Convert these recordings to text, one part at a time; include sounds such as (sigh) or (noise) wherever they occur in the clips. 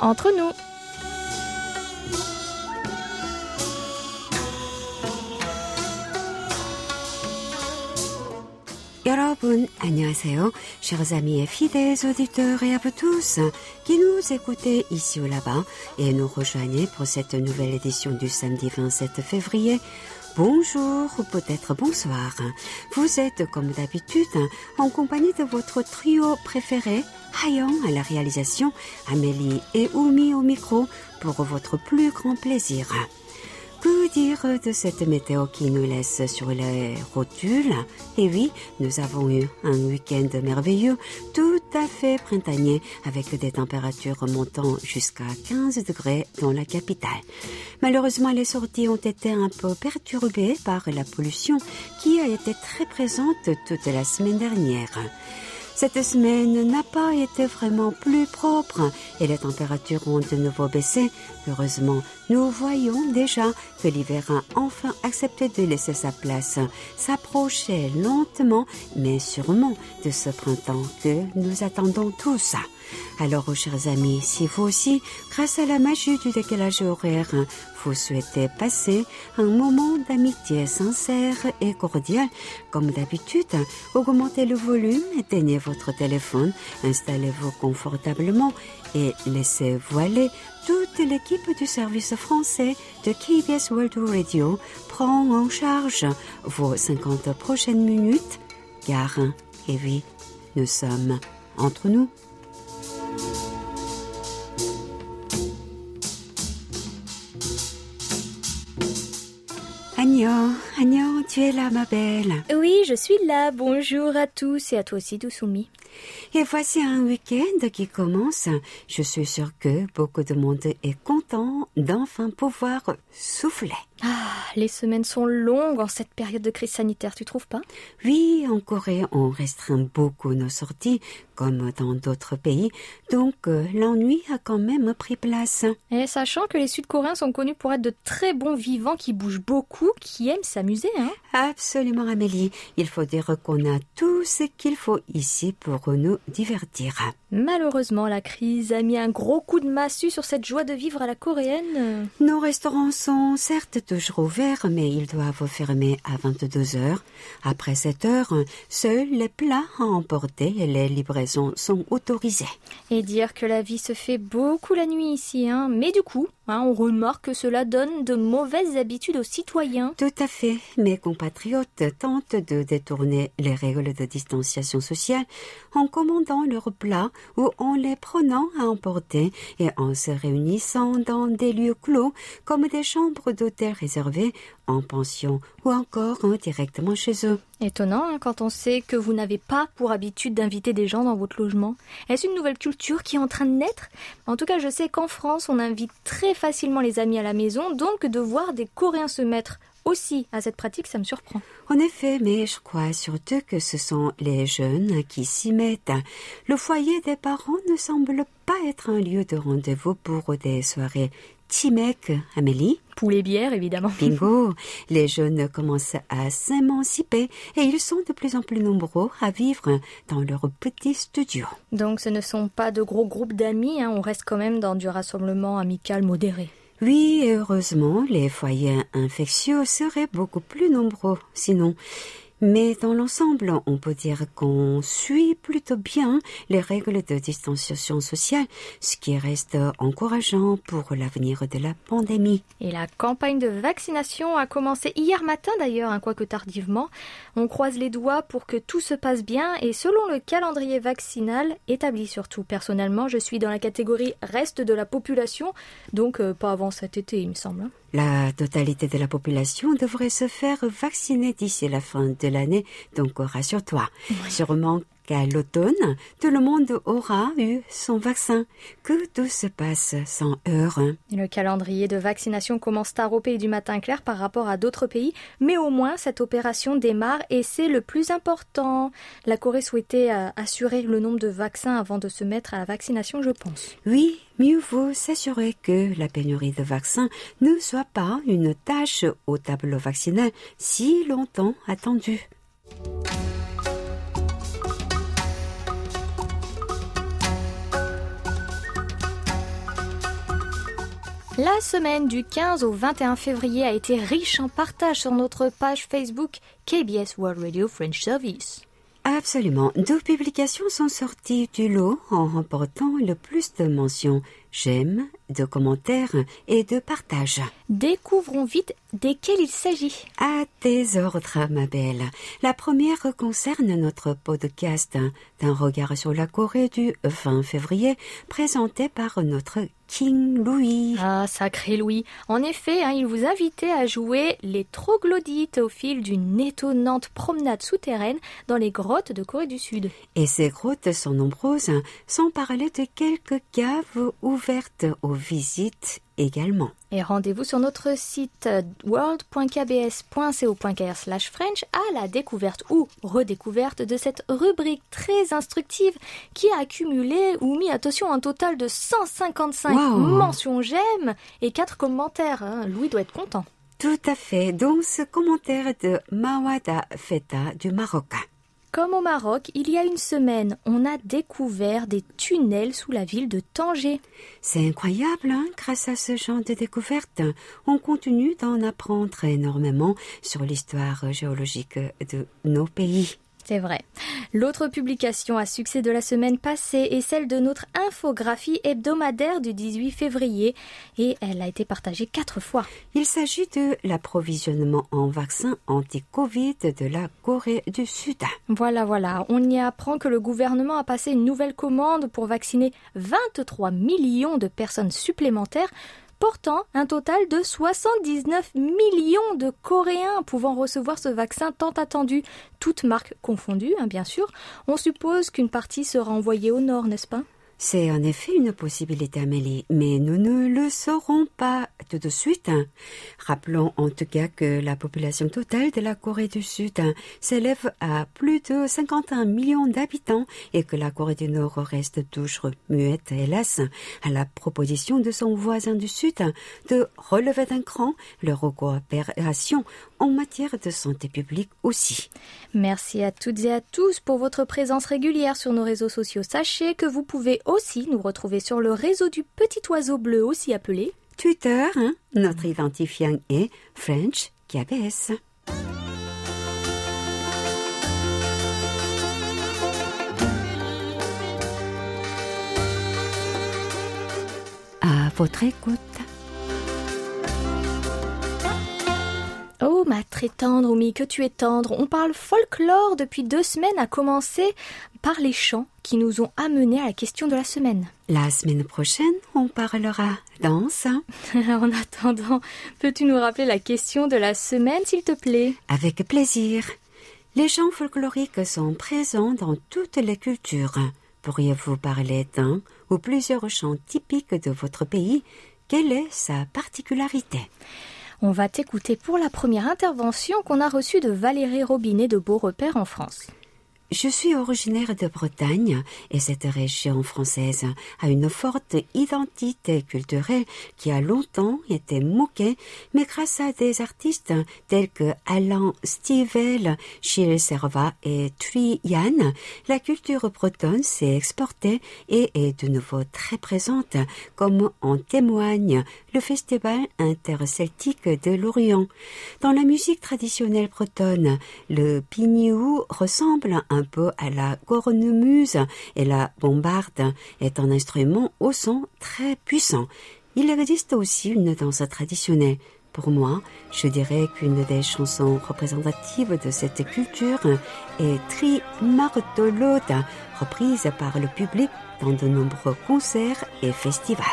entre nous. 여러분, 안녕하세요. Chers amis et fidèles auditeurs et à vous tous qui nous écoutez ici ou là-bas et nous rejoignez pour cette nouvelle édition du samedi 27 février. Bonjour ou peut-être bonsoir. Vous êtes comme d'habitude en compagnie de votre trio préféré, Hayon à la réalisation, Amélie et Oumi au micro pour votre plus grand plaisir. Que dire de cette météo qui nous laisse sur les rotules? Et oui, nous avons eu un week-end merveilleux, tout à fait printanier, avec des températures montant jusqu'à 15 degrés dans la capitale. Malheureusement, les sorties ont été un peu perturbées par la pollution qui a été très présente toute la semaine dernière. Cette semaine n'a pas été vraiment plus propre et les températures ont de nouveau baissé. Heureusement, nous voyons déjà que l'hiver a enfin accepté de laisser sa place, s'approcher lentement mais sûrement de ce printemps que nous attendons tous. Alors, chers amis, si vous aussi, grâce à la magie du décalage horaire, vous souhaitez passer un moment d'amitié sincère et cordial, comme d'habitude, augmentez le volume, éteignez votre téléphone, installez-vous confortablement et laissez-vous aller. Toute l'équipe du service français de KBS World Radio prend en charge vos 50 prochaines minutes, car, et oui, nous sommes entre nous. Agnon, Agnon, tu es là, ma belle. Oui, je suis là. Bonjour à tous et à toi aussi, Dousoumi. Et voici un week-end qui commence. Je suis sûre que beaucoup de monde est content d'enfin pouvoir souffler. Ah, les semaines sont longues en cette période de crise sanitaire, tu trouves pas? Oui, en Corée, on restreint beaucoup nos sorties, comme dans d'autres pays, donc euh, l'ennui a quand même pris place. Et sachant que les Sud-Coréens sont connus pour être de très bons vivants qui bougent beaucoup, qui aiment s'amuser, hein? Absolument, Amélie. Il faut dire qu'on a tout ce qu'il faut ici pour nous divertir. Malheureusement, la crise a mis un gros coup de massue sur cette joie de vivre à la coréenne. Nos restaurants sont certes toujours ouverts, mais ils doivent fermer à 22 heures. Après cette heure, seuls les plats à emporter et les livraisons sont autorisés. Et dire que la vie se fait beaucoup la nuit ici, hein. Mais du coup, hein, on remarque que cela donne de mauvaises habitudes aux citoyens. Tout à fait. Mes compatriotes tentent de détourner les règles de distanciation sociale en commandant leurs plats ou en les prenant à emporter et en se réunissant dans des lieux clos comme des chambres d'hôtel réservées en pension ou encore directement chez eux. Étonnant hein, quand on sait que vous n'avez pas pour habitude d'inviter des gens dans votre logement. Est-ce une nouvelle culture qui est en train de naître? En tout cas, je sais qu'en France, on invite très facilement les amis à la maison, donc de voir des Coréens se mettre aussi à cette pratique, ça me surprend. En effet, mais je crois surtout que ce sont les jeunes qui s'y mettent. Le foyer des parents ne semble pas être un lieu de rendez-vous pour des soirées Timek, Amélie. Poulet bière, évidemment. Bingo (laughs) Les jeunes commencent à s'émanciper et ils sont de plus en plus nombreux à vivre dans leur petit studio. Donc ce ne sont pas de gros groupes d'amis, hein, on reste quand même dans du rassemblement amical modéré. Oui, heureusement, les foyers infectieux seraient beaucoup plus nombreux sinon. Mais dans l'ensemble, on peut dire qu'on suit plutôt bien les règles de distanciation sociale, ce qui reste encourageant pour l'avenir de la pandémie. Et la campagne de vaccination a commencé hier matin d'ailleurs, hein, quoique tardivement. On croise les doigts pour que tout se passe bien et selon le calendrier vaccinal établi surtout. Personnellement, je suis dans la catégorie reste de la population, donc euh, pas avant cet été, il me semble. La totalité de la population devrait se faire vacciner d'ici la fin de l'année, donc rassure-toi. Sûrement qu'à l'automne, tout le monde aura eu son vaccin. Que tout se passe sans heurts. Le calendrier de vaccination commence tard au pays du matin clair par rapport à d'autres pays, mais au moins cette opération démarre et c'est le plus important. La Corée souhaitait euh, assurer le nombre de vaccins avant de se mettre à la vaccination, je pense. Oui, mieux vaut s'assurer que la pénurie de vaccins ne soit pas une tâche au tableau vaccinal si longtemps attendu. La semaine du 15 au 21 février a été riche en partages sur notre page Facebook KBS World Radio French Service. Absolument. Deux publications sont sorties du lot en remportant le plus de mentions j'aime, de commentaires et de partages. Découvrons vite desquels il s'agit. À tes ordres, ma belle. La première concerne notre podcast d'un regard sur la Corée du 20 février, présenté par notre King Louis. Ah, sacré Louis. En effet, hein, il vous invitait à jouer les troglodytes au fil d'une étonnante promenade souterraine dans les grottes de Corée du Sud. Et ces grottes sont nombreuses, sans parler de quelques caves ouvertes aux visites également. Et rendez-vous sur notre site world.kbs.co.kr French à la découverte ou redécouverte de cette rubrique très instructive qui a accumulé ou mis attention un total de 155 mentions j'aime et 4 commentaires. Hein. Louis doit être content. Tout à fait, dont ce commentaire de Mawada Feta du Maroc. Comme au Maroc, il y a une semaine, on a découvert des tunnels sous la ville de Tanger. C'est incroyable, hein grâce à ce genre de découverte, on continue d'en apprendre énormément sur l'histoire géologique de nos pays. C'est vrai. L'autre publication à succès de la semaine passée est celle de notre infographie hebdomadaire du 18 février et elle a été partagée quatre fois. Il s'agit de l'approvisionnement en vaccins anti-Covid de la Corée du Sud. Voilà, voilà. On y apprend que le gouvernement a passé une nouvelle commande pour vacciner 23 millions de personnes supplémentaires portant un total de 79 millions de Coréens pouvant recevoir ce vaccin tant attendu, toutes marques confondues, hein, bien sûr. On suppose qu'une partie sera envoyée au nord, n'est-ce pas? C'est en effet une possibilité, Amélie, mais nous ne le saurons pas tout de suite. Rappelons en tout cas que la population totale de la Corée du Sud s'élève à plus de 51 millions d'habitants et que la Corée du Nord reste toujours muette, hélas, à la proposition de son voisin du Sud de relever d'un cran leur coopération en matière de santé publique aussi. Merci à toutes et à tous pour votre présence régulière sur nos réseaux sociaux. Sachez que vous pouvez aussi nous retrouver sur le réseau du petit oiseau bleu aussi appelé Twitter. Hein. Notre identifiant est French KBS. À votre écoute. Oh, ma très tendre, Oumi, que tu es tendre. On parle folklore depuis deux semaines, à commencer par les chants qui nous ont amenés à la question de la semaine. La semaine prochaine, on parlera danse. (laughs) en attendant, peux-tu nous rappeler la question de la semaine, s'il te plaît? Avec plaisir. Les chants folkloriques sont présents dans toutes les cultures. Pourriez-vous parler d'un ou plusieurs chants typiques de votre pays? Quelle est sa particularité? On va t'écouter pour la première intervention qu'on a reçue de Valérie Robinet de Beaurepaire en France. Je suis originaire de Bretagne et cette région française a une forte identité culturelle qui a longtemps été moquée, mais grâce à des artistes tels que Alain Stivel, Gilles Serva et Yann, la culture bretonne s'est exportée et est de nouveau très présente, comme en témoigne le festival interceltique de l'Orient. Dans la musique traditionnelle bretonne, le pignou ressemble un peu à la cornemuse et la bombarde est un instrument au son très puissant. Il existe aussi une danse traditionnelle. Pour moi, je dirais qu'une des chansons représentatives de cette culture est Tri Martoloda, reprise par le public dans de nombreux concerts et festivals.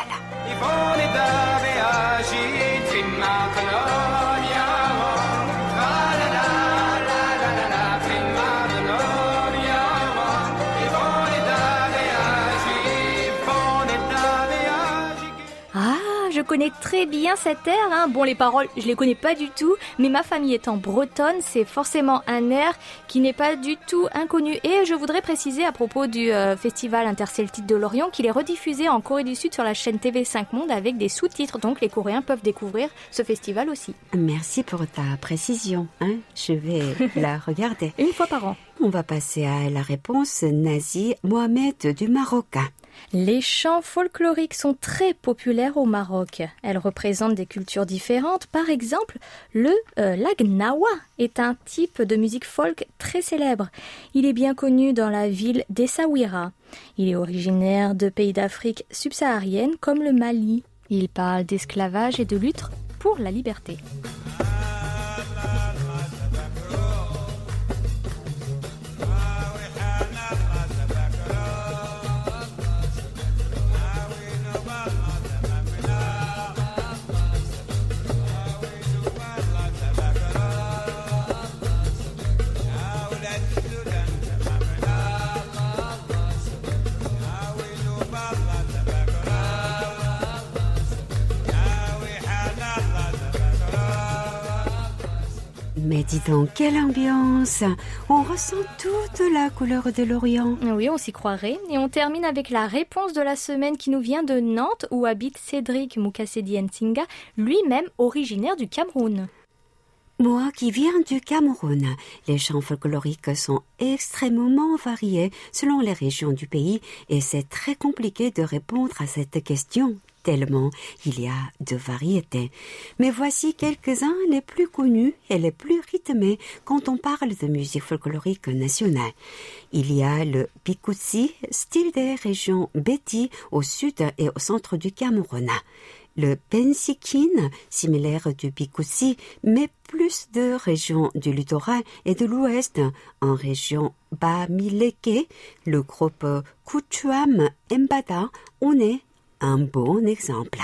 Connais très bien cette air. Hein. Bon, les paroles, je les connais pas du tout, mais ma famille étant bretonne, c'est forcément un air qui n'est pas du tout inconnu. Et je voudrais préciser à propos du euh, festival interceltique de Lorient qu'il est rediffusé en Corée du Sud sur la chaîne TV5 Monde avec des sous-titres, donc les Coréens peuvent découvrir ce festival aussi. Merci pour ta précision. Hein. Je vais (laughs) la regarder. Une fois par an. On va passer à la réponse nazie Mohamed du Maroc. Les chants folkloriques sont très populaires au Maroc. Elles représentent des cultures différentes. Par exemple, le euh, lagnawa est un type de musique folk très célèbre. Il est bien connu dans la ville d'Essaouira. Il est originaire de pays d'Afrique subsaharienne comme le Mali. Il parle d'esclavage et de lutte pour la liberté. Quelle ambiance On ressent toute la couleur de l'Orient. Oui, on s'y croirait. Et on termine avec la réponse de la semaine qui nous vient de Nantes où habite Cédric Mukasedi Nsinga, lui-même originaire du Cameroun. Moi qui viens du Cameroun, les chants folkloriques sont extrêmement variés selon les régions du pays et c'est très compliqué de répondre à cette question tellement il y a de variétés. Mais voici quelques-uns les plus connus et les plus rythmés quand on parle de musique folklorique nationale. Il y a le Bikoutsi, style des régions Beti au sud et au centre du Cameroun le Pensikin, similaire du Bikoussi, mais plus de régions du littoral et de l'ouest. En région Bamileke, le groupe Kuchuam Mbada, on est un bon exemple.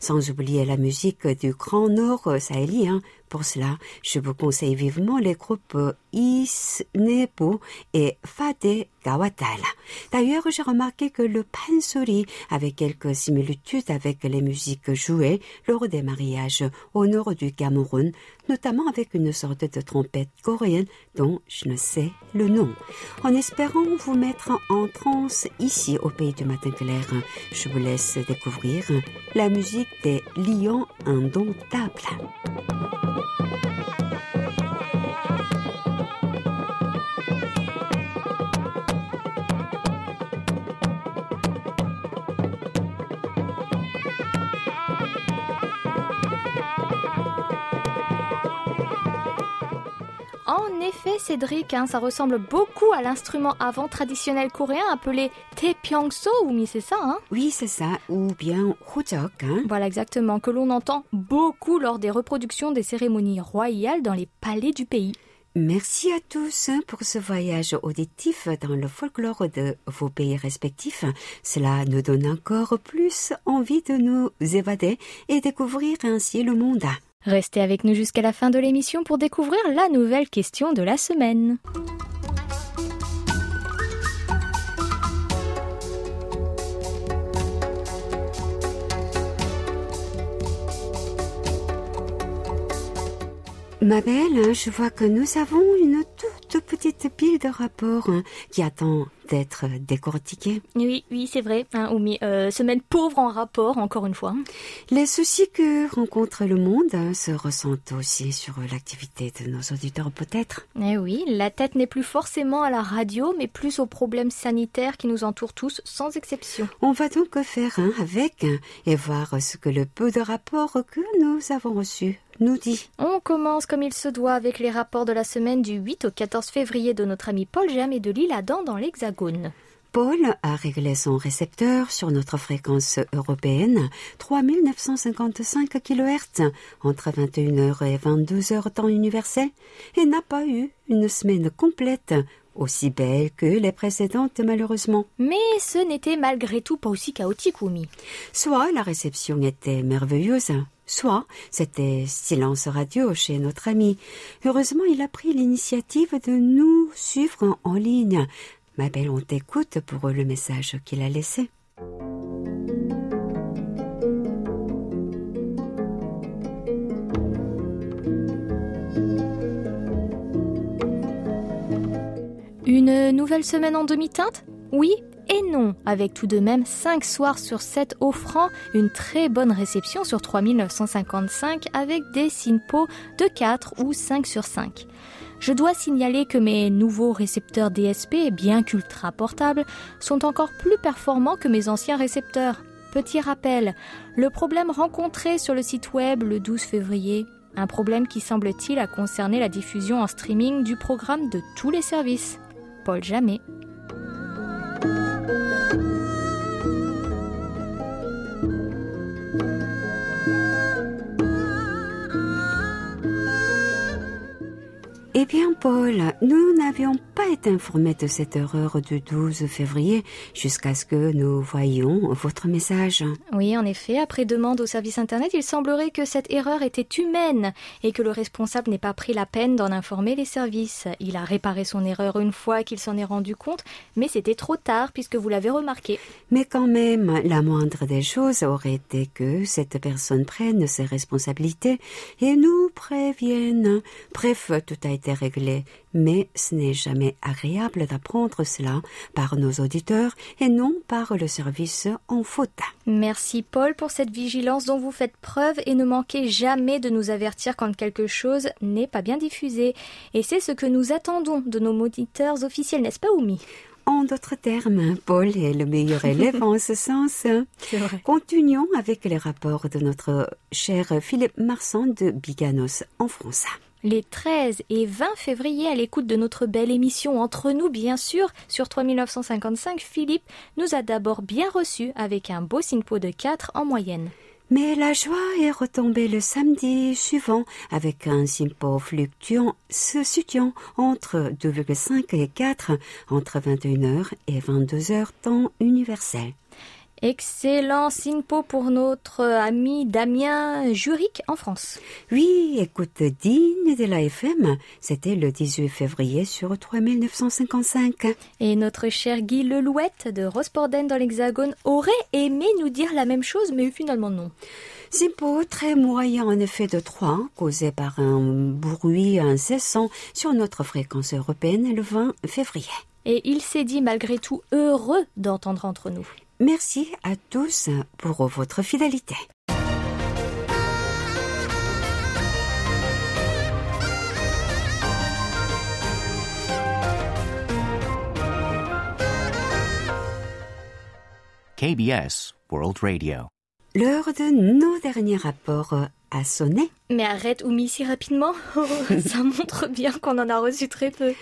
Sans oublier la musique du Grand Nord sahélien. Pour cela, je vous conseille vivement les groupes Isnepo et Fade Gawatal. D'ailleurs, j'ai remarqué que le pansori avait quelques similitudes avec les musiques jouées lors des mariages au nord du Cameroun, notamment avec une sorte de trompette coréenne dont je ne sais le nom. En espérant vous mettre en transe ici au pays du matin clair, je vous laisse découvrir la musique des lions indomptables. Cédric, hein, ça ressemble beaucoup à l'instrument avant traditionnel coréen appelé Taepyeongso, oui, c'est ça, hein? Oui, c'est ça, ou bien Hojok. Hein Voilà, exactement, que l'on entend beaucoup lors des reproductions des cérémonies royales dans les palais du pays. Merci à tous hein, pour ce voyage auditif dans le folklore de vos pays respectifs. Cela nous donne encore plus envie de nous évader et découvrir ainsi le monde. Restez avec nous jusqu'à la fin de l'émission pour découvrir la nouvelle question de la semaine. Ma belle, je vois que nous avons une toute petite pile de rapports hein, qui attend d'être décortiqués. Oui, oui, c'est vrai. Hein, Oumi, euh, semaine pauvre en rapport, encore une fois. Les soucis que rencontre le monde hein, se ressentent aussi sur l'activité de nos auditeurs peut-être. Eh oui, la tête n'est plus forcément à la radio, mais plus aux problèmes sanitaires qui nous entourent tous, sans exception. On va donc faire un avec et voir ce que le peu de rapports que nous avons reçus nous dit. On commence comme il se doit avec les rapports de la semaine du 8 au 14 février de notre ami Paul Jam et de l'île Adam dans l'Hexagone. Paul a réglé son récepteur sur notre fréquence européenne 3955 kHz entre 21h et 22h temps universel et n'a pas eu une semaine complète aussi belle que les précédentes malheureusement. Mais ce n'était malgré tout pas aussi chaotique, Oumi. Soit la réception était merveilleuse, soit c'était silence radio chez notre ami. Heureusement, il a pris l'initiative de nous suivre en ligne. Ma belle, on t'écoute pour le message qu'il a laissé. Une nouvelle semaine en demi-teinte? Oui, Et non, avec tout de même 5 soirs sur 7 offrant une très bonne réception sur 3955 avec des SINPO de 4 ou 5 sur 5. Je dois signaler que mes nouveaux récepteurs DSP, bien qu'ultra portables, sont encore plus performants que mes anciens récepteurs. Petit rappel, le problème rencontré sur le site web le 12 février, un problème qui semble-t-il a concerné la diffusion en streaming du programme de tous les services. Paul Jamais. Eh bien, Paul, nous n'avions pas été informés de cette erreur du 12 février jusqu'à ce que nous voyions votre message. Oui, en effet, après demande au service Internet, il semblerait que cette erreur était humaine et que le responsable n'ait pas pris la peine d'en informer les services. Il a réparé son erreur une fois qu'il s'en est rendu compte, mais c'était trop tard puisque vous l'avez remarqué. Mais quand même, la moindre des choses aurait été que cette personne prenne ses responsabilités et nous prévienne. Bref, tout a été réglé, mais ce n'est jamais agréable d'apprendre cela par nos auditeurs et non par le service en faute. Merci Paul pour cette vigilance dont vous faites preuve et ne manquez jamais de nous avertir quand quelque chose n'est pas bien diffusé. Et c'est ce que nous attendons de nos auditeurs officiels, n'est-ce pas Oumi? En d'autres termes, Paul est le meilleur (laughs) élève en ce sens. Continuons avec les rapports de notre cher Philippe Marsan de Biganos en France les 13 et 20 février à l'écoute de notre belle émission Entre nous, bien sûr, sur 3955, Philippe nous a d'abord bien reçus avec un beau SINPO de 4 en moyenne. Mais la joie est retombée le samedi suivant avec un SINPO fluctuant, se situant entre 2,5 et 4 entre 21h et 22h temps universel. Excellent SINPO pour notre ami Damien Juric en France. Oui, écoute digne de la FM. C'était le 18 février sur 3955. Et notre cher Guy Lelouette de Rosporden dans l'Hexagone aurait aimé nous dire la même chose, mais finalement non. SINPO très moyen en effet de 3, causé par un bruit incessant sur notre fréquence européenne le 20 février. Et il s'est dit malgré tout heureux d'entendre entre nous. Merci à tous pour votre fidélité. KBS World Radio. L'heure de nos derniers rapports a sonné. Mais arrête, Oumi, si rapidement. (laughs) ça montre bien qu'on en a reçu très peu.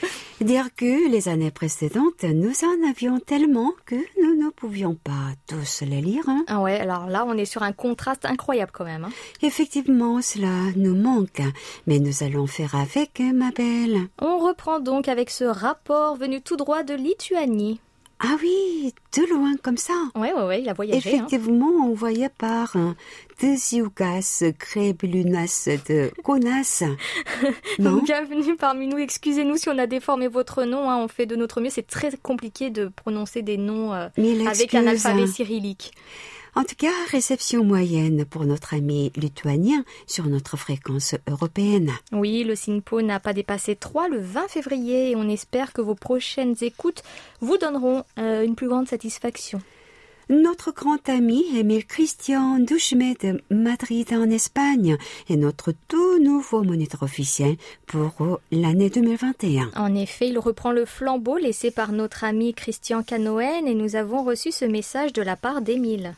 Dire que les années précédentes, nous en avions tellement que nous ne pouvions pas tous les lire. Hein. Ah ouais, alors là, on est sur un contraste incroyable quand même. Hein. Effectivement, cela nous manque. Mais nous allons faire avec, ma belle. On reprend donc avec ce rapport venu tout droit de Lituanie. Ah oui, de loin comme ça. Oui, oui, oui, il a voyagé. Hein. Effectivement, on voyait par Desiugas Krebelunas de Konas. Donc, (laughs) bienvenue parmi nous. Excusez-nous si on a déformé votre nom. Hein. On fait de notre mieux. C'est très compliqué de prononcer des noms euh, avec un alphabet cyrillique. En tout cas, réception moyenne pour notre ami lituanien sur notre fréquence européenne. Oui, le SINPO n'a pas dépassé 3 le 20 février et on espère que vos prochaines écoutes vous donneront euh, une plus grande satisfaction. Notre grand ami Emile Christian Duchmet de Madrid en Espagne est notre tout nouveau moniteur officiel pour l'année 2021. En effet, il reprend le flambeau laissé par notre ami Christian Canoën et nous avons reçu ce message de la part d'Emile.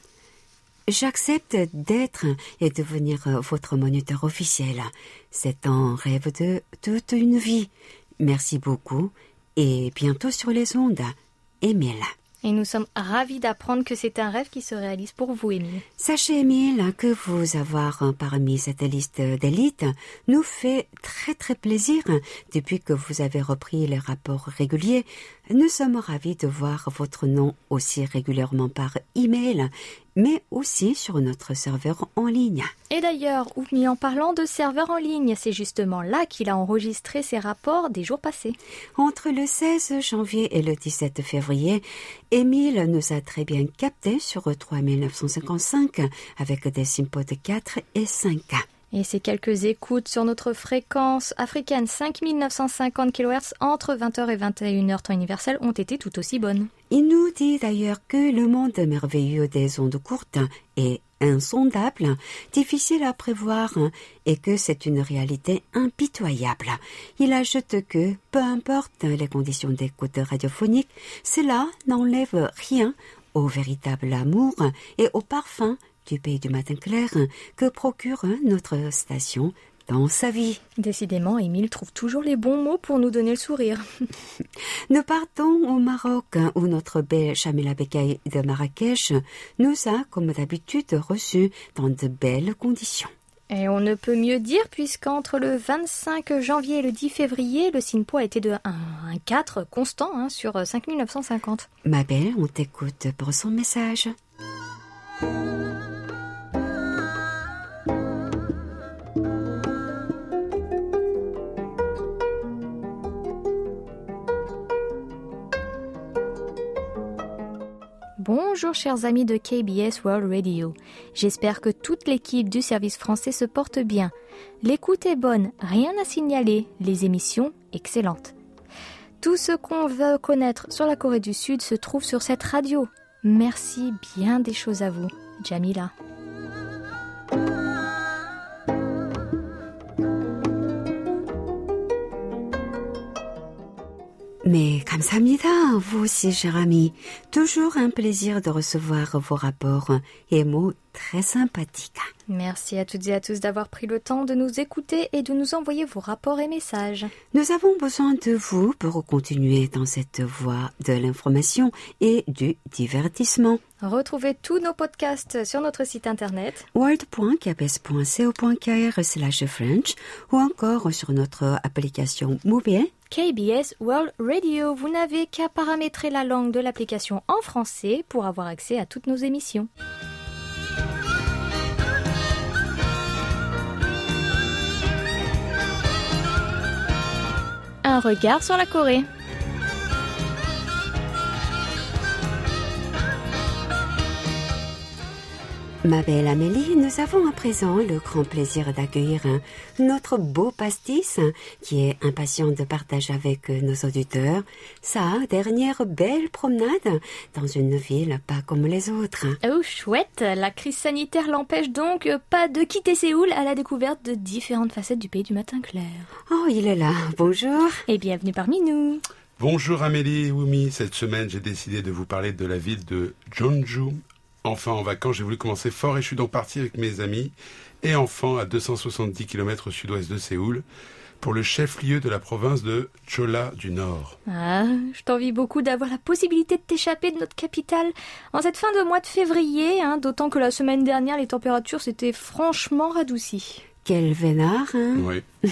J'accepte d'être et devenir votre moniteur officiel. C'est un rêve de toute une vie. Merci beaucoup et bientôt sur les ondes. Émile. Et nous sommes ravis d'apprendre que c'est un rêve qui se réalise pour vous, Émile. Sachez, Émile, que vous avoir parmi cette liste d'élite nous fait très très plaisir depuis que vous avez repris les rapports réguliers. Nous sommes ravis de voir votre nom aussi régulièrement par email mais aussi sur notre serveur en ligne. Et d'ailleurs, Oumi, en parlant de serveur en ligne, c'est justement là qu'il a enregistré ses rapports des jours passés. Entre le 16 janvier et le 17 février, Émile nous a très bien capté sur 3955 avec des simpos de 4 et 5. Et ces quelques écoutes sur notre fréquence africaine 5950 kHz entre 20h et 21h temps universel ont été tout aussi bonnes. Il nous dit d'ailleurs que le monde merveilleux des ondes courtes est insondable, difficile à prévoir et que c'est une réalité impitoyable. Il ajoute que, peu importe les conditions d'écoute radiophonique, cela n'enlève rien au véritable amour et au parfum du pays du matin clair que procure notre station dans sa vie. Décidément, Émile trouve toujours les bons mots pour nous donner le sourire. (laughs) Nous partons au Maroc où notre belle Chamila Bekay de Marrakech nous a, comme d'habitude, reçus dans de belles conditions. Et on ne peut mieux dire puisqu'entre le 25 janvier et le 10 février, le SINPO a été de 1, 4 constant hein, sur 5950. Ma belle, on t'écoute pour son message. Bonjour chers amis de KBS World Radio. J'espère que toute l'équipe du service français se porte bien. L'écoute est bonne, rien à signaler, les émissions excellentes. Tout ce qu'on veut connaître sur la Corée du Sud se trouve sur cette radio. Merci bien des choses à vous, Jamila. Mais 감사합니다, vous aussi, cher ami. Toujours un plaisir de recevoir vos rapports et mots très sympathiques. Merci à toutes et à tous d'avoir pris le temps de nous écouter et de nous envoyer vos rapports et messages. Nous avons besoin de vous pour continuer dans cette voie de l'information et du divertissement. Retrouvez tous nos podcasts sur notre site internet world.kbs.co.kr French ou encore sur notre application mobile KBS World Radio. Vous n'avez qu'à paramétrer la langue de l'application en français pour avoir accès à toutes nos émissions. Un regard sur la Corée. Ma belle Amélie, nous avons à présent le grand plaisir d'accueillir notre beau pastis qui est impatient de partager avec nos auditeurs sa dernière belle promenade dans une ville pas comme les autres. Oh chouette, la crise sanitaire l'empêche donc pas de quitter Séoul à la découverte de différentes facettes du pays du matin clair. Oh, il est là. Bonjour. Et bienvenue parmi nous. Bonjour Amélie et Wumi. Cette semaine, j'ai décidé de vous parler de la ville de Jeonju Enfin en vacances, j'ai voulu commencer fort et je suis donc parti avec mes amis et enfants à 270 km au sud-ouest de Séoul pour le chef-lieu de la province de Chola du Nord. Ah, je t'envie beaucoup d'avoir la possibilité de t'échapper de notre capitale en cette fin de mois de février, hein, d'autant que la semaine dernière les températures s'étaient franchement radoucies. Quel vénard, hein Oui. (laughs)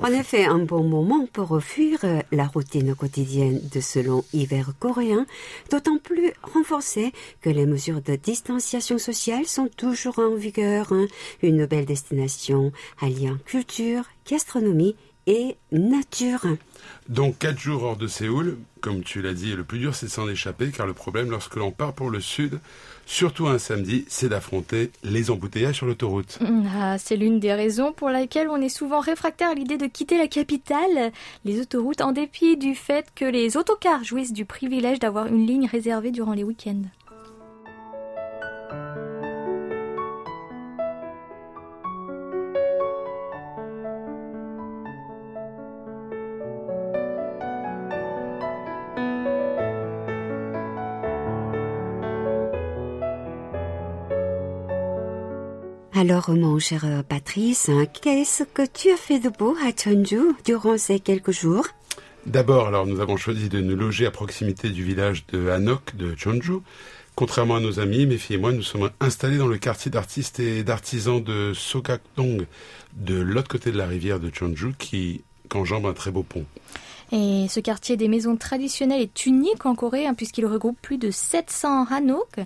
En effet, un bon moment pour fuir la routine quotidienne de ce long hiver coréen, d'autant plus renforcée que les mesures de distanciation sociale sont toujours en vigueur. hein. Une belle destination alliant culture, gastronomie et nature. Donc quatre jours hors de Séoul, comme tu l'as dit, le plus dur c'est de s'en échapper car le problème lorsque l'on part pour le sud, surtout un samedi, c'est d'affronter les embouteillages sur l'autoroute. Ah, c'est l'une des raisons pour laquelle on est souvent réfractaire à l'idée de quitter la capitale, les autoroutes, en dépit du fait que les autocars jouissent du privilège d'avoir une ligne réservée durant les week-ends. Alors, mon cher euh, Patrice, hein, qu'est-ce que tu as fait de beau à Jeonju durant ces quelques jours? D'abord, alors nous avons choisi de nous loger à proximité du village de Hanok de Jeonju. Contrairement à nos amis, mes filles et moi, nous sommes installés dans le quartier d'artistes et d'artisans de Sokakdong, de l'autre côté de la rivière de Jeonju, qui qu'enjambe un très beau pont. Et ce quartier des maisons traditionnelles est unique en Corée hein, puisqu'il regroupe plus de 700 hanok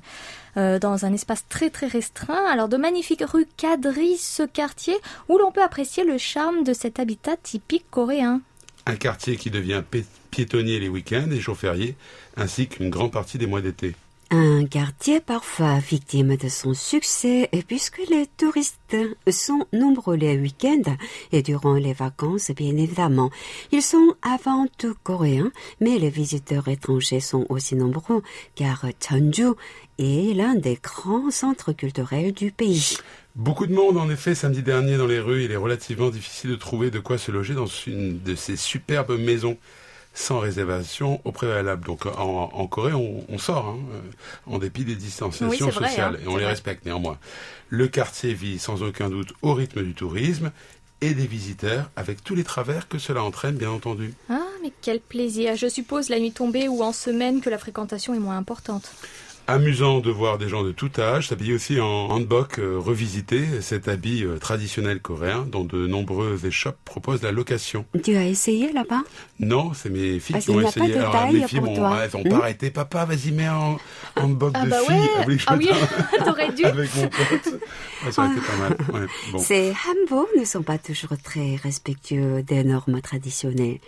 euh, dans un espace très très restreint. Alors de magnifiques rues quadrillent ce quartier où l'on peut apprécier le charme de cet habitat typique coréen. Un quartier qui devient pi- piétonnier les week-ends et jours fériés, ainsi qu'une grande partie des mois d'été. Un quartier parfois victime de son succès et puisque les touristes sont nombreux les week-ends et durant les vacances, bien évidemment. Ils sont avant tout coréens, mais les visiteurs étrangers sont aussi nombreux car Jeonju est l'un des grands centres culturels du pays. Beaucoup de monde, en effet, samedi dernier dans les rues. Il est relativement difficile de trouver de quoi se loger dans une de ces superbes maisons sans réservation au préalable. Donc en, Corée, on, sort, hein, en dépit des distanciations sociales, hein, et on les respecte néanmoins. Le quartier vit sans aucun doute au rythme du tourisme et des visiteurs, avec tous les travers que cela entraîne, bien entendu. Ah, mais quel plaisir Je suppose la nuit tombée ou en semaine que la fréquentation est moins importante amusant de voir des gens de tout âge s'habiller aussi en hanbok euh, revisité, cet habit euh, traditionnel coréen dont de nombreuses échoppes proposent la location. Tu as essayé là-bas? Non, c'est mes filles qui ont essayé. Alors mes filles m'ont pas hmm arrêté. Papa, vas-y, mets en hanbok ah de bah fille. Ouais. Ah, oui, (laughs) t'aurais dû. Avec mon pote. ça aurait été pas mal. Ouais, bon. Ces hanbok ne sont pas toujours très respectueux des normes traditionnelles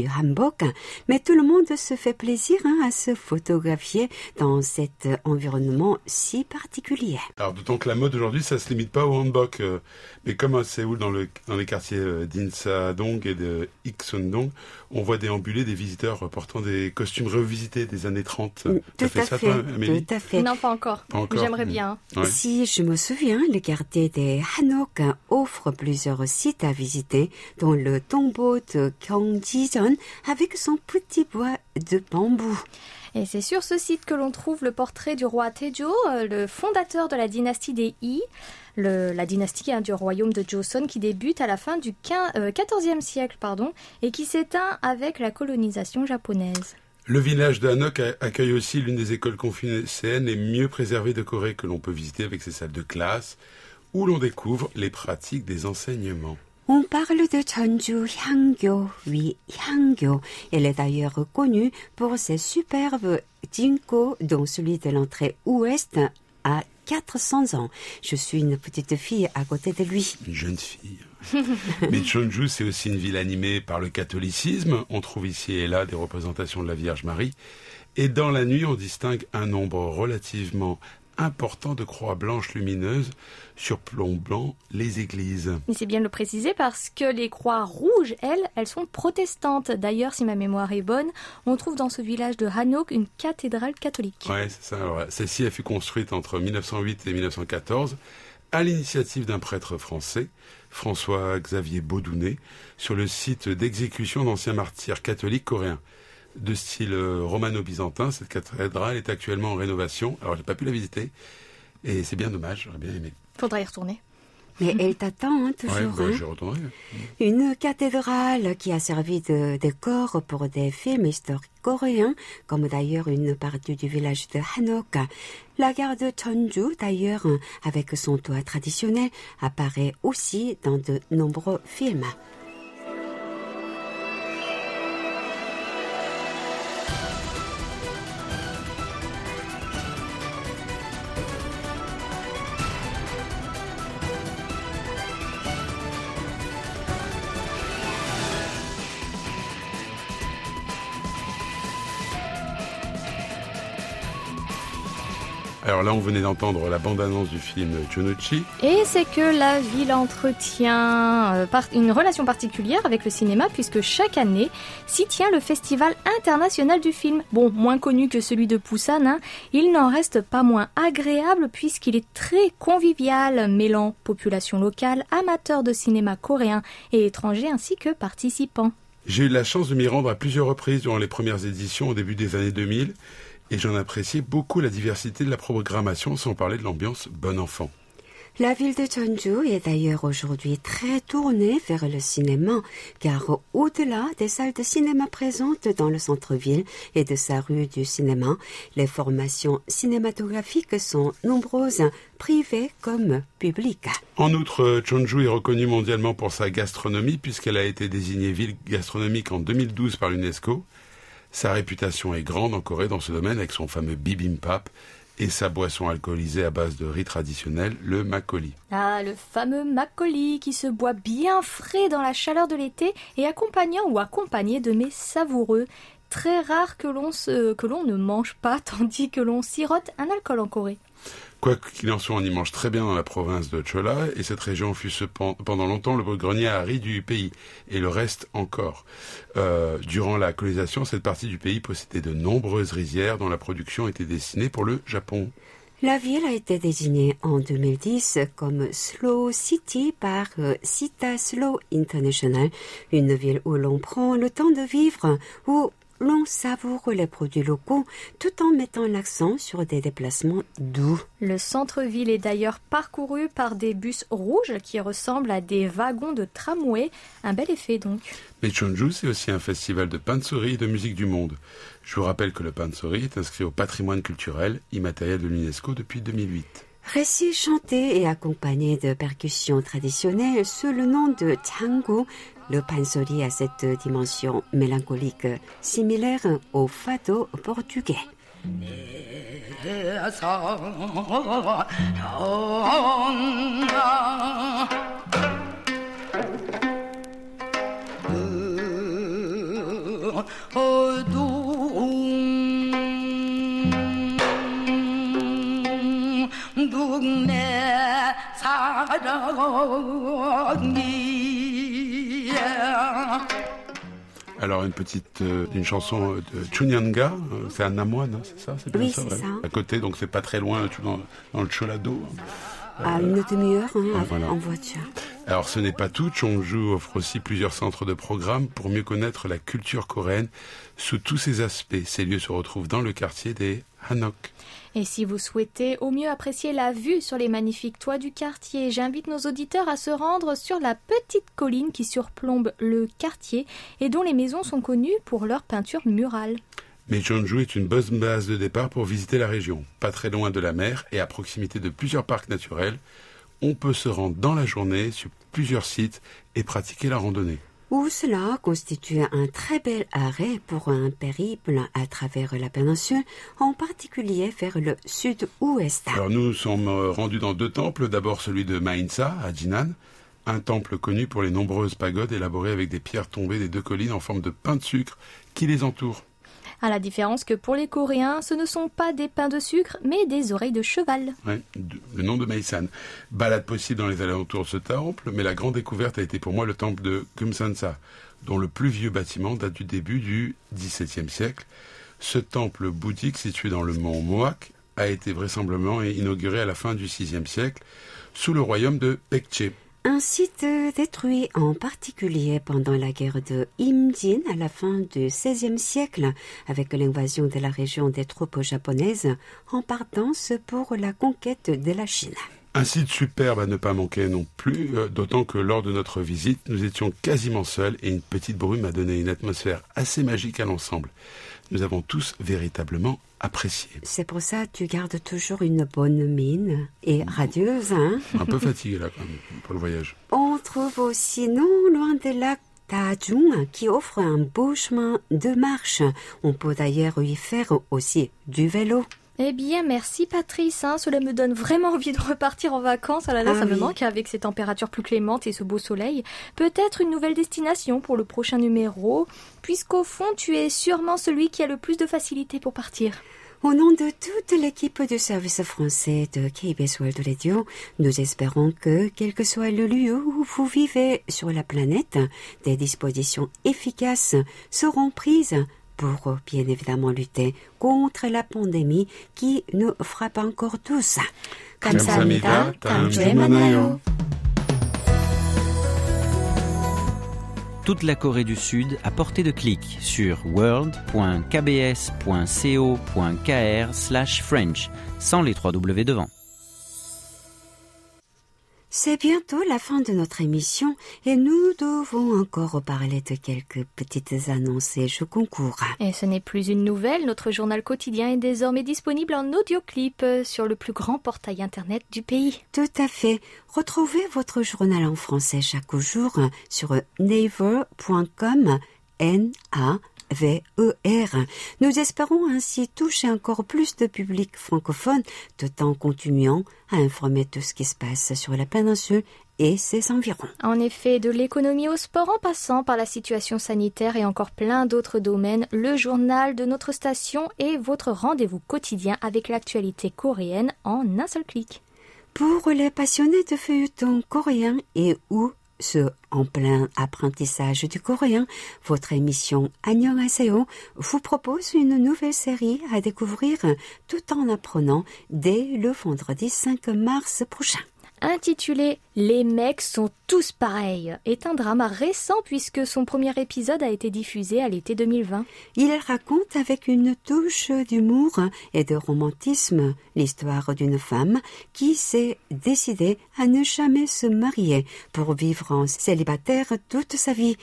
du Hamburg, mais tout le monde se fait plaisir hein, à se photographier dans cet environnement si particulier. Alors d'autant que la mode aujourd'hui, ça se limite pas au hanbok, euh, mais comme à Séoul, dans, le, dans les quartiers euh, d'Insa-dong et de Iksun-dong, on voit déambuler des visiteurs portant des costumes revisités des années 30. Mm, tout, à fait, ça, toi, tout à fait. Non, pas encore. J'aimerais bien. Si je me souviens, le quartier des Hanok offre plusieurs sites à visiter, dont le tombeau de Avec son petit bois de bambou. Et c'est sur ce site que l'on trouve le portrait du roi Taejo, euh, le fondateur de la dynastie des Yi, la dynastie hein, du royaume de Joseon qui débute à la fin du XIVe euh, siècle pardon, et qui s'éteint avec la colonisation japonaise. Le village de Hanok accueille aussi l'une des écoles confucéennes les mieux préservées de Corée que l'on peut visiter avec ses salles de classe, où l'on découvre les pratiques des enseignements. On parle de Jeonju Hyangyo, oui, Hyangyo. Elle est d'ailleurs connue pour ses superbes jinko, dont celui de l'entrée ouest à 400 ans. Je suis une petite fille à côté de lui. Une jeune fille. (laughs) Mais Jeonju, c'est aussi une ville animée par le catholicisme. On trouve ici et là des représentations de la Vierge Marie. Et dans la nuit, on distingue un nombre relativement important de croix blanches lumineuses surplombant les églises. c'est bien de le préciser parce que les croix rouges, elles, elles sont protestantes. D'ailleurs, si ma mémoire est bonne, on trouve dans ce village de Hanok une cathédrale catholique. Oui, c'est ça. Celle-ci a fut construite entre 1908 et 1914 à l'initiative d'un prêtre français, François-Xavier Baudounet, sur le site d'exécution d'anciens martyrs catholiques coréens de style euh, romano-byzantin. Cette cathédrale est actuellement en rénovation. Alors, j'ai pas pu la visiter. Et c'est bien dommage, j'aurais bien aimé. Faudra y retourner. Mais elle t'attend hein, toujours. Bah, hein. Une cathédrale qui a servi de décor pour des films historiques coréens, comme d'ailleurs une partie du village de Hanok. La gare de Jeonju, d'ailleurs, avec son toit traditionnel, apparaît aussi dans de nombreux films. Là, on venait d'entendre la bande-annonce du film Chonuchi. Et c'est que la ville entretient euh, une relation particulière avec le cinéma puisque chaque année s'y tient le Festival international du film. Bon, moins connu que celui de Busan, hein, il n'en reste pas moins agréable puisqu'il est très convivial, mêlant population locale, amateurs de cinéma coréen et étrangers ainsi que participants. J'ai eu la chance de m'y rendre à plusieurs reprises durant les premières éditions au début des années 2000 et j'en appréciais beaucoup la diversité de la programmation sans parler de l'ambiance bon enfant. La ville de Jeonju est d'ailleurs aujourd'hui très tournée vers le cinéma, car au-delà des salles de cinéma présentes dans le centre-ville et de sa rue du cinéma, les formations cinématographiques sont nombreuses, privées comme publiques. En outre, Jeonju est reconnue mondialement pour sa gastronomie puisqu'elle a été désignée ville gastronomique en 2012 par l'UNESCO. Sa réputation est grande en Corée dans ce domaine avec son fameux bibimbap et sa boisson alcoolisée à base de riz traditionnel, le makgeolli. Ah, le fameux makgeolli qui se boit bien frais dans la chaleur de l'été et accompagnant ou accompagné de mets savoureux très rare que l'on que l'on ne mange pas, (laughs) tandis que l'on sirote un alcool en Corée. Quoi qu'il en soit, on y mange très bien dans la province de Chola, et cette région fut pendant longtemps le grenier à riz du pays, et le reste encore. Euh, durant la colonisation, cette partie du pays possédait de nombreuses rizières dont la production était destinée pour le Japon. La ville a été désignée en 2010 comme Slow City par Cita euh, Slow International, une ville où l'on prend le temps de vivre, où l'on savoure les produits locaux tout en mettant l'accent sur des déplacements doux. Le centre-ville est d'ailleurs parcouru par des bus rouges qui ressemblent à des wagons de tramway. Un bel effet donc. Mais Chonju, c'est aussi un festival de pansori et de musique du monde. Je vous rappelle que le pansori est inscrit au patrimoine culturel immatériel de l'UNESCO depuis 2008. Récit chanté et accompagné de percussions traditionnelles sous le nom de tango, le pansori a cette dimension mélancolique similaire au fado portugais. Alors une petite euh, une chanson de Chunyanga, euh, c'est un amoine, hein, c'est ça, c'est bien oui, ça, ça, À côté, donc c'est pas très loin dans, dans le Cholado. À une demi-heure hein, ah, en voiture. Alors ce n'est pas tout, Chongju offre aussi plusieurs centres de programmes pour mieux connaître la culture coréenne sous tous ses aspects. Ces lieux se retrouvent dans le quartier des Hanok. Et si vous souhaitez au mieux apprécier la vue sur les magnifiques toits du quartier, j'invite nos auditeurs à se rendre sur la petite colline qui surplombe le quartier et dont les maisons sont connues pour leur peinture murale. Mais Jeonju est une bonne base de départ pour visiter la région. Pas très loin de la mer et à proximité de plusieurs parcs naturels, on peut se rendre dans la journée sur plusieurs sites et pratiquer la randonnée où cela constitue un très bel arrêt pour un périple à travers la péninsule, en particulier vers le sud-ouest. Alors nous sommes euh, rendus dans deux temples, d'abord celui de Mainsa à Jinan, un temple connu pour les nombreuses pagodes élaborées avec des pierres tombées des deux collines en forme de pain de sucre qui les entourent à la différence que pour les Coréens, ce ne sont pas des pains de sucre, mais des oreilles de cheval. Le nom de Meisan. Balade possible dans les alentours de ce temple, mais la grande découverte a été pour moi le temple de Kumsansa, dont le plus vieux bâtiment date du début du XVIIe siècle. Ce temple bouddhique situé dans le mont Moak a été vraisemblablement inauguré à la fin du VIe siècle sous le royaume de Pekche. Un site détruit en particulier pendant la guerre de Imjin à la fin du XVIe siècle avec l'invasion de la région des troupes japonaises en partance pour la conquête de la Chine. Un site superbe à ne pas manquer non plus, euh, d'autant que lors de notre visite, nous étions quasiment seuls et une petite brume a donné une atmosphère assez magique à l'ensemble. Nous avons tous véritablement apprécié. C'est pour ça que tu gardes toujours une bonne mine et radieuse, hein Un peu fatigué là, quand même, pour le voyage. On trouve aussi non loin de là Tajung qui offre un beau chemin de marche. On peut d'ailleurs y faire aussi du vélo. Eh bien, merci Patrice. Hein. Cela me donne vraiment envie de repartir en vacances. Ah là là, ah ça me manque avec ces températures plus clémentes et ce beau soleil. Peut-être une nouvelle destination pour le prochain numéro, puisqu'au fond, tu es sûrement celui qui a le plus de facilité pour partir. Au nom de toute l'équipe du service français de KBS World Radio, nous espérons que, quel que soit le lieu où vous vivez sur la planète, des dispositions efficaces seront prises pour bien évidemment lutter contre la pandémie qui nous frappe encore tous. Toute la Corée du Sud à portée de clic sur world.kbs.co.kr/french sans les trois W devant. C'est bientôt la fin de notre émission et nous devons encore parler de quelques petites annonces et jeux concours. Et ce n'est plus une nouvelle, notre journal quotidien est désormais disponible en audioclip sur le plus grand portail internet du pays. Tout à fait. Retrouvez votre journal en français chaque jour sur naver.com N A VER. Nous espérons ainsi toucher encore plus de public francophone tout en continuant à informer tout ce qui se passe sur la péninsule et ses environs. En effet, de l'économie au sport en passant par la situation sanitaire et encore plein d'autres domaines, le journal de notre station est votre rendez-vous quotidien avec l'actualité coréenne en un seul clic. Pour les passionnés de feuilletons coréens et ou ceux en plein apprentissage du coréen, votre émission Annyeonghaseyo vous propose une nouvelle série à découvrir tout en apprenant dès le vendredi 5 mars prochain intitulé Les mecs sont tous pareils, est un drama récent puisque son premier épisode a été diffusé à l'été 2020. Il raconte avec une touche d'humour et de romantisme l'histoire d'une femme qui s'est décidée à ne jamais se marier pour vivre en célibataire toute sa vie.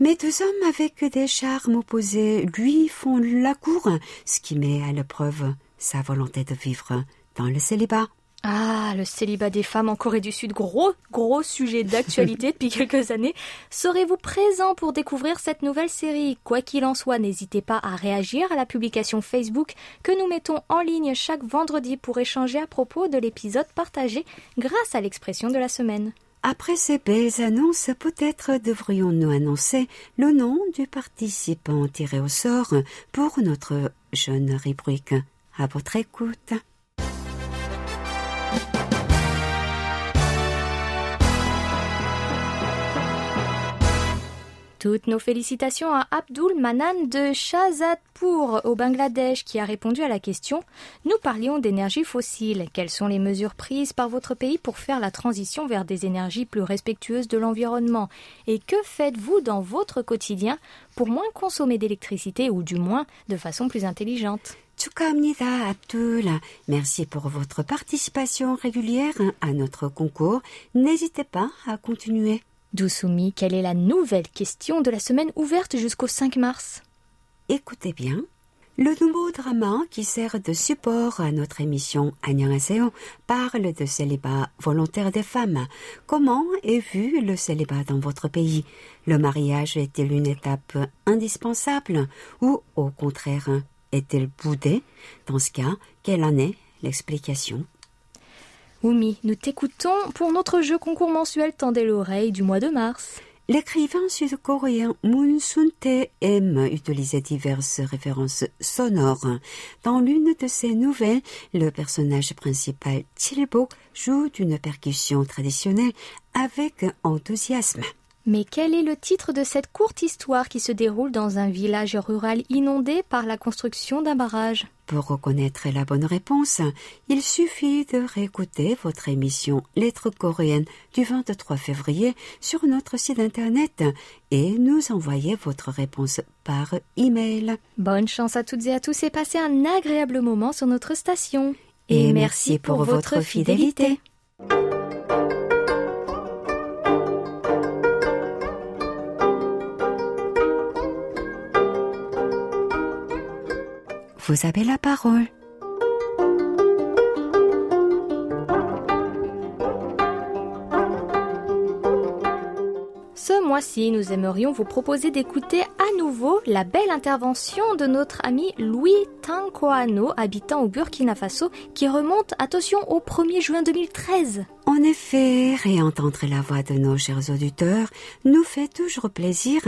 Mais deux hommes avec des charmes opposés lui font la cour, ce qui met à l'épreuve sa volonté de vivre dans le célibat. Ah, le célibat des femmes en Corée du Sud, gros, gros sujet d'actualité (laughs) depuis quelques années. Serez-vous présent pour découvrir cette nouvelle série? Quoi qu'il en soit, n'hésitez pas à réagir à la publication Facebook que nous mettons en ligne chaque vendredi pour échanger à propos de l'épisode partagé grâce à l'expression de la semaine. Après ces belles annonces, peut-être devrions-nous annoncer le nom du participant tiré au sort pour notre jeune rubrique. À votre écoute. Toutes nos félicitations à Abdul Manan de Shahzadpur au Bangladesh qui a répondu à la question Nous parlions d'énergie fossile. Quelles sont les mesures prises par votre pays pour faire la transition vers des énergies plus respectueuses de l'environnement? Et que faites-vous dans votre quotidien pour moins consommer d'électricité ou du moins de façon plus intelligente? Tsukamnida Abdul, merci pour votre participation régulière à notre concours. N'hésitez pas à continuer. Dousoumi, quelle est la nouvelle question de la semaine ouverte jusqu'au 5 mars? Écoutez bien. Le nouveau drama qui sert de support à notre émission Annyeonghaseyo parle de célibat volontaire des femmes. Comment est vu le célibat dans votre pays? Le mariage est-il une étape indispensable ou au contraire est-il boudé? Dans ce cas, quelle en est l'explication? Oumi, nous t'écoutons pour notre jeu concours mensuel Tendez l'oreille du mois de mars. L'écrivain sud-coréen Moon Sun-tae aime utiliser diverses références sonores. Dans l'une de ses nouvelles, le personnage principal, Chilbo, joue d'une percussion traditionnelle avec enthousiasme. Mais quel est le titre de cette courte histoire qui se déroule dans un village rural inondé par la construction d'un barrage? Pour reconnaître la bonne réponse, il suffit de réécouter votre émission Lettres coréennes du 23 février sur notre site internet et nous envoyer votre réponse par email. Bonne chance à toutes et à tous et passez un agréable moment sur notre station. Et, merci pour, votre fidélité. Vous avez la parole. Ce mois-ci, nous aimerions vous proposer d'écouter à nouveau la belle intervention de notre ami Louis Tankoano, habitant au Burkina Faso, qui remonte, attention, au 1er juin 2013. En effet, réentendre la voix de nos chers auditeurs nous fait toujours plaisir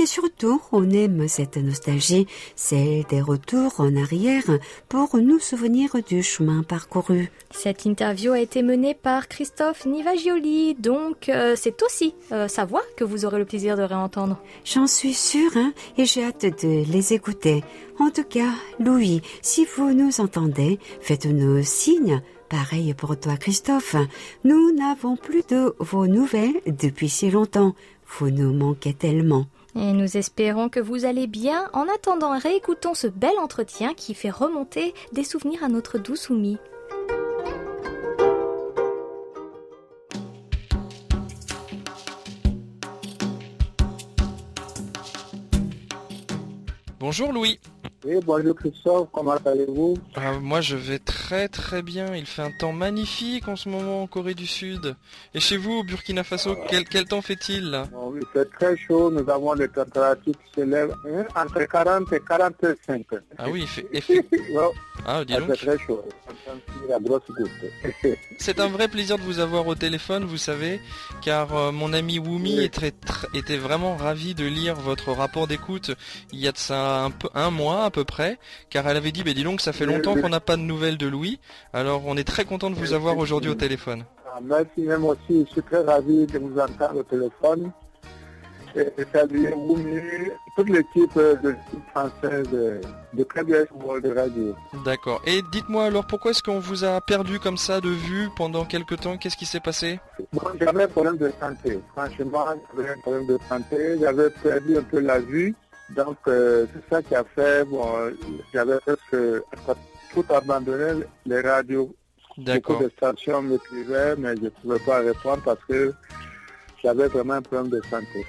et surtout on aime cette nostalgie, celle des retours en arrière pour nous souvenir du chemin parcouru. Cette interview a été menée par Christophe Nivagioli, donc euh, c'est aussi euh, sa voix que vous aurez le plaisir de réentendre. J'en suis sûre hein, et j'ai hâte de les écouter. En tout cas, Louis, si vous nous entendez, faites-nous signe Pareil pour toi, Christophe. Nous n'avons plus de vos nouvelles depuis si longtemps. Vous nous manquez tellement. Et nous espérons que vous allez bien. En attendant, réécoutons ce bel entretien qui fait remonter des souvenirs à notre douce Oumi. Bonjour Louis. Oui, bonjour Christophe, comment allez-vous Ah, moi je vais très très bien, il fait un temps magnifique en ce moment en Corée du Sud. Et chez vous au Burkina Faso, quel, quel temps fait-il là? Bon, Il fait très chaud, nous avons des températures qui s'élèvent hein, entre 40 et 45. Ah oui, il fait... il fait- (laughs) Ouais, Ah dis donc. très chaud. la grosse goutte. (laughs) C'est un vrai plaisir de vous avoir au téléphone, vous savez, car euh, mon ami Wumi Oui. était vraiment ravi de lire votre rapport d'écoute il y a de ça un, peu, un mois à peu près, car elle avait dit, bah, dis donc, ça fait longtemps qu'on n'a pas de nouvelles de Louis, alors on est très content de vous avoir aujourd'hui au téléphone. Ah, Merci même aussi, je suis très ravi de vous entendre au téléphone. Saluer Wumi, toute l'équipe de l'équipe française de, KBS World Radio. D'accord. Et dites-moi alors, pourquoi est-ce qu'on vous a perdu comme ça de vue pendant quelque temps? Qu'est-ce qui s'est passé? Bon, j'avais un problème de santé. Franchement, j'avais un problème de santé. J'avais perdu un peu la vue. Donc, euh, c'est ça qui a fait, bon, j'avais presque tout abandonné, les radios. Beaucoup de stations m'écrivaient, mais je ne pouvais pas répondre parce que j'avais vraiment un problème de santé.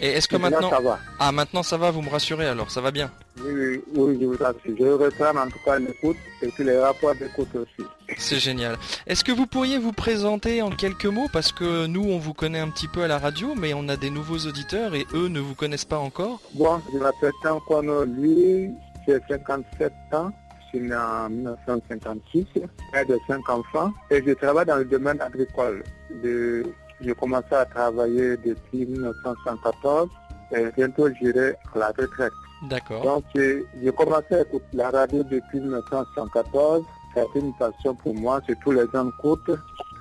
Et est-ce que Maintenant, ça va. Ah, maintenant ça va, vous me rassurez alors, ça va bien Oui, oui, oui, je vous rassure. Je reprends en tout cas l'écoute et puis les rapports d'écoute aussi. C'est génial. Est-ce que vous pourriez vous présenter en quelques mots? Parce que nous, on vous connaît un petit peu à la radio, mais on a des nouveaux auditeurs et eux ne vous connaissent pas encore. Bon, je m'appelle Tankono lui, j'ai 57 ans, je suis né en 1956, père de 5 enfants et je travaille dans le domaine agricole. De- J'ai commencé à travailler depuis 1974 et bientôt j'irai à la retraite. D'accord. Donc j'ai commencé à écouter la radio depuis 1974, ça a été une passion pour moi, c'est tous les ça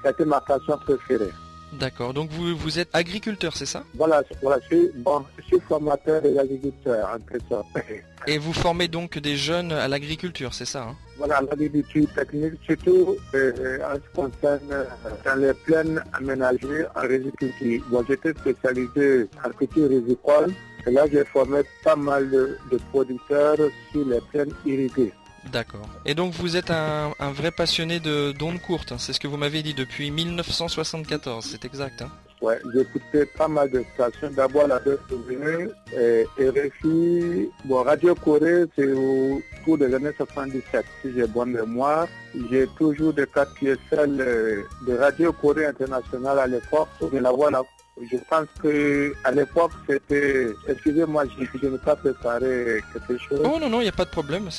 a été ma passion préférée. D'accord. Donc vous, vous êtes agriculteur, c'est ça? Voilà, voilà je, suis, bon, je suis formateur des agriculteurs en quelque (laughs) sorte. Et vous formez donc des jeunes à l'agriculture, c'est ça hein? Voilà, l'agriculture technique, surtout euh, en ce qui concerne euh, dans les plaines aménagées en riziculture. Bon, j'étais spécialisé en culture rizicole et là j'ai formé pas mal de, de producteurs sur les plaines irriguées. D'accord. Et donc vous êtes un, vrai passionné de d'ondes courtes, hein, c'est ce que vous m'avez dit depuis 1974, c'est exact. Hein Ouais, écouté pas mal de stations. D'abord la DW, et RFI, bon, Radio Corée, c'est au cours des années 77, si j'ai bonne mémoire. J'ai toujours des cartes QSL euh, de Radio Corée Internationale à l'époque. Je la vois là. Je pense que à l'époque c'était, excusez-moi, je, je n'ai pas préparé quelque chose. Oh non, non, il n'y a pas de problème.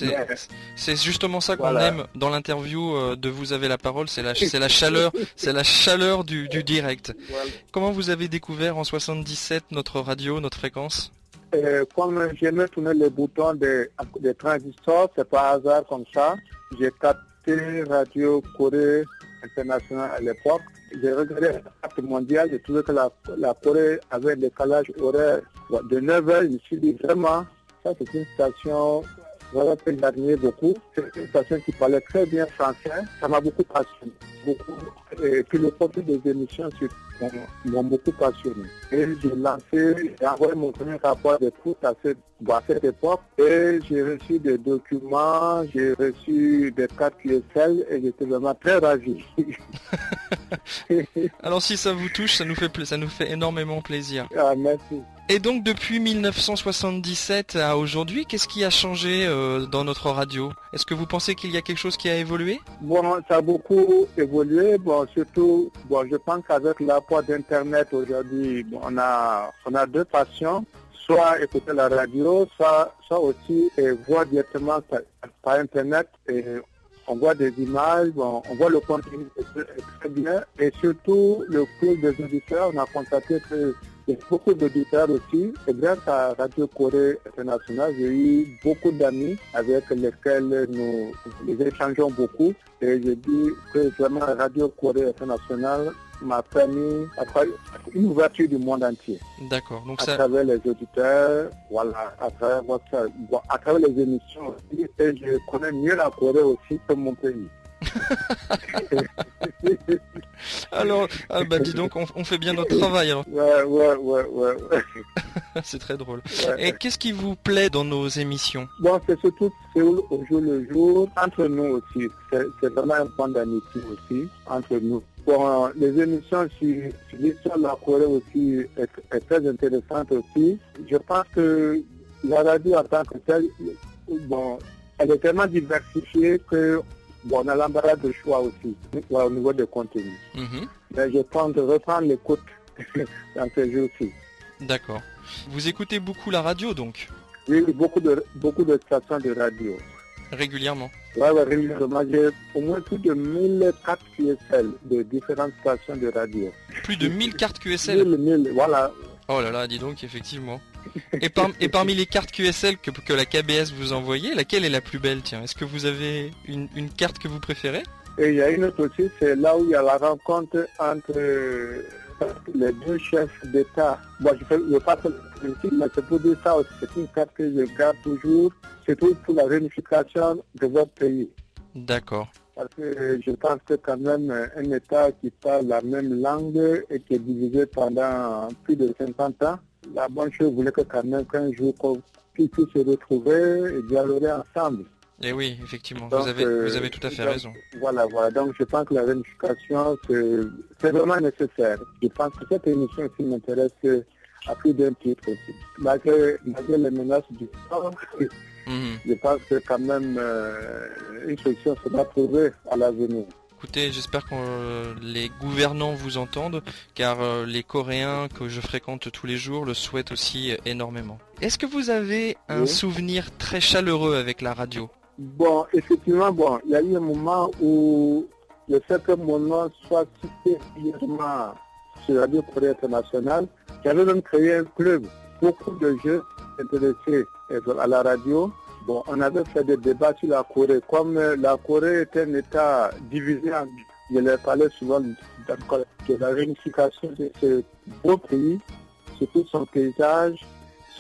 C'est justement ça qu'on Voilà. aime dans l'interview euh, de Vous avez la parole, c'est la, (laughs) chaleur, c'est la chaleur du, du direct. Voilà. Comment vous avez découvert en 77 notre radio, notre fréquence? Euh, comme j'aimais tourner les boutons des, des transistors, c'est pas hasard comme ça. J'ai capté Radio Corée International à l'époque. J'ai regardé la carte mondiale, j'ai trouvé que la, la Corée avait un décalage horaire de 9 heures. Je me suis dit vraiment, ça c'est une station voilà que j'admire beaucoup. C'est une station qui parlait très bien français. Ça m'a beaucoup passionné. Beaucoup. Et puis le contenu des émissions m'ont- beaucoup passionné. Et j'ai lancé, j'ai envoyé mon premier rapport d'écoute à cette, à cette époque. Et j'ai reçu des documents, j'ai reçu des cartes QSL et j'étais vraiment très ravi. (laughs) Alors si ça vous touche, ça nous fait, ça nous fait énormément plaisir. ah, merci. Et donc depuis 1977 à aujourd'hui, qu'est-ce qui a changé euh, dans notre radio? Est-ce que vous pensez qu'il y a quelque chose qui a évolué? Bon, ça a beaucoup évolué. Bon, surtout, bon, je pense qu'avec l'apport d'Internet aujourd'hui, bon, on a, on a deux passions. Soit écouter la radio, soit, soit aussi euh, voir directement par, Internet. Et on voit des images, bon, on voit le contenu très bien. Et surtout, le club des auditeurs, on a constaté que beaucoup d'auditeurs aussi. Et grâce à Radio Corée Internationale, j'ai eu beaucoup d'amis avec lesquels nous, échangeons beaucoup. Et je dis que vraiment Radio Corée Internationale m'a permis à travers une ouverture du monde entier. D'accord. Donc À ça, travers les auditeurs, voilà, à travers à travers les émissions aussi. Et je connais mieux la Corée aussi que mon pays. (laughs) alors, ah bah dis donc, on, on fait bien notre travail. Alors, Ouais, ouais, ouais, ouais. ouais. (laughs) c'est très drôle. ouais. Et qu'est-ce qui vous plaît dans nos émissions? Bon, c'est surtout au jour le jour, entre nous aussi. C'est c'est vraiment un point d'amitié aussi, entre nous. Bon, les émissions sur, sur l'histoire de la Corée aussi est, est très intéressante aussi. Je pense que la radio en tant que telle, bon, elle est tellement diversifiée que bon, on a l'embarras de choix aussi au niveau des contenus. Mhm. Mais je pense de reprendre l'écoute (laughs) dans ces jours-ci. D'accord. Vous écoutez beaucoup la radio donc Oui, beaucoup de, beaucoup de stations de radio. Régulièrement Oui, ouais, régulièrement. J'ai au moins plus de 1000 cartes QSL de différentes stations de radio. Plus de 1000 cartes QSL 1000, 1000, voilà. Oh là là, dis donc, effectivement. Et, par- et parmi les cartes QSL que, que la KBS vous envoyait, laquelle est la plus belle Tiens, est-ce que vous avez une, une carte que vous préférez? Et il y a une autre aussi, c'est là où il y a la rencontre entre les deux chefs d'État. Bon, je ne veux pas faire le politique, mais c'est pour dire ça aussi. C'est une carte que je garde toujours, surtout pour la réunification de votre pays. D'accord. Parce que je pense que quand même un État qui parle la même langue et qui est divisé pendant plus de 50 ans, la bonne chose voulait que quand même qu'un jour qu'on puisse se retrouver et dialoguer ensemble. Et Eh oui, effectivement, Donc, vous avez, euh, vous avez tout à fait donc, raison. Voilà, voilà. Donc je pense que la réunification, c'est c'est vraiment nécessaire. Je pense que cette émission aussi m'intéresse euh, à plus d'un titre aussi. Malgré, malgré les menaces du temps, Mhm. je pense que quand même euh, une solution sera trouvée à l'avenir. Écoutez, j'espère que euh, les gouvernants vous entendent, car euh, les Coréens que je fréquente tous les jours le souhaitent aussi euh, énormément. Est-ce que vous avez un Oui. souvenir très chaleureux avec la radio? Bon, effectivement, bon, il y a eu un moment où le fait que mon nom soit cité régulièrement sur Radio Corée International, j'avais même créé un club. Beaucoup de jeunes intéressés à la radio. On avait fait des débats sur la Corée. Comme euh, la Corée est un État divisé en je leur parlais souvent de la réunification de ce beau pays, surtout son paysage,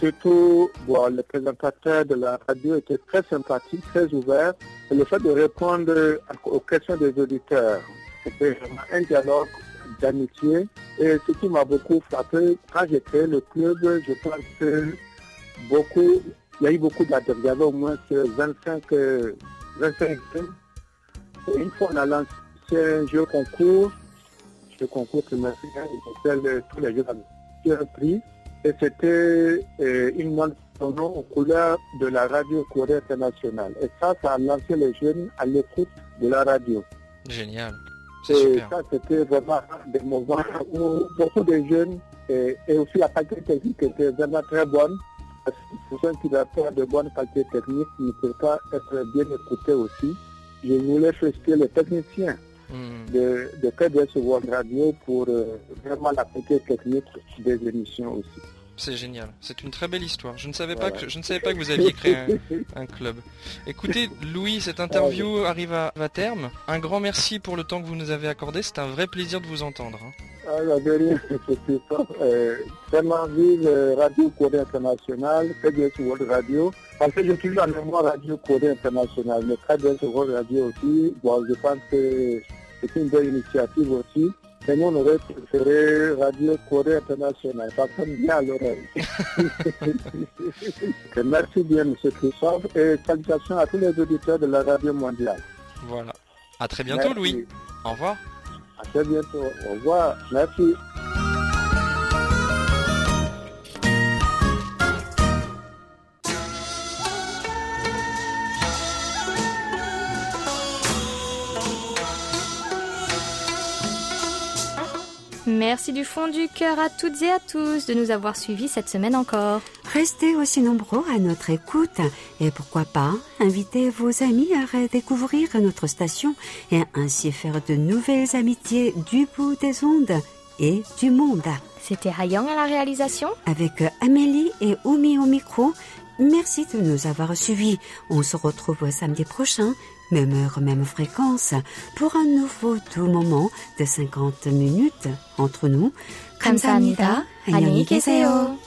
Surtout, bon, les présentateurs de la radio étaient très sympathiques, très ouverts. Et le fait de répondre aux questions des auditeurs, c'était vraiment un dialogue d'amitié. Et ce qui m'a beaucoup frappé, quand j'ai créé le club, je pense que beaucoup, il y a eu beaucoup d'adeptes. Il y avait au moins 25, euh, 25 jeunes. Et une fois, on a lancé un jeu concours, ce concours trimestriel, auquel tous les avaient un prix. Et c'était euh, une montre aux couleurs de la radio Corée internationale. Et ça, ça a lancé les jeunes à l'écoute de la radio. Génial. C'est Et super. ça, c'était vraiment des moments où beaucoup de jeunes, et, et aussi la qualité technique était vraiment très bonne. Ceux qui pas de bonne qualité technique, ne peut pas être bien écouté aussi. Je voulais féliciter les techniciens Hmm. de, de KBS World Radio pour euh, vraiment la qualité technique des émissions aussi. C'est génial. C'est une très belle histoire. Je ne savais pas Voilà. que je ne savais pas que vous aviez créé un, un club. Écoutez, Louis, cette interview arrive à, à terme. Un grand merci pour le temps que vous nous avez accordé. C'est un vrai plaisir de vous entendre. hein. Ah, la dernière, c'est ça. Euh, vraiment vive euh, Radio Corée International, KBS World Radio. Parce que je suis en mémoire Radio Corée International, mais KBS World Radio aussi. Bon, je pense que c'est une belle initiative aussi. Mais nous, on aurait préféré Radio Corée International. Ça sonne bien à l'oreille. (laughs) Merci bien, M. Christophe. Et salutations à tous les auditeurs de la radio mondiale. Voilà. À très bientôt, Merci. Louis. Au revoir. À très bientôt. Au revoir. Merci. Merci du fond du cœur à toutes et à tous de nous avoir suivis cette semaine encore. Restez aussi nombreux à notre écoute et pourquoi pas inviter vos amis à redécouvrir notre station et ainsi faire de nouvelles amitiés du bout des ondes et du monde. C'était Hayang à la réalisation. Avec Amélie et Oumi au micro, merci de nous avoir suivis. On se retrouve samedi prochain, même heure, même fréquence, pour un nouveau doux moment de 50 minutes entre nous. 감사합니다. 안녕히 계세요.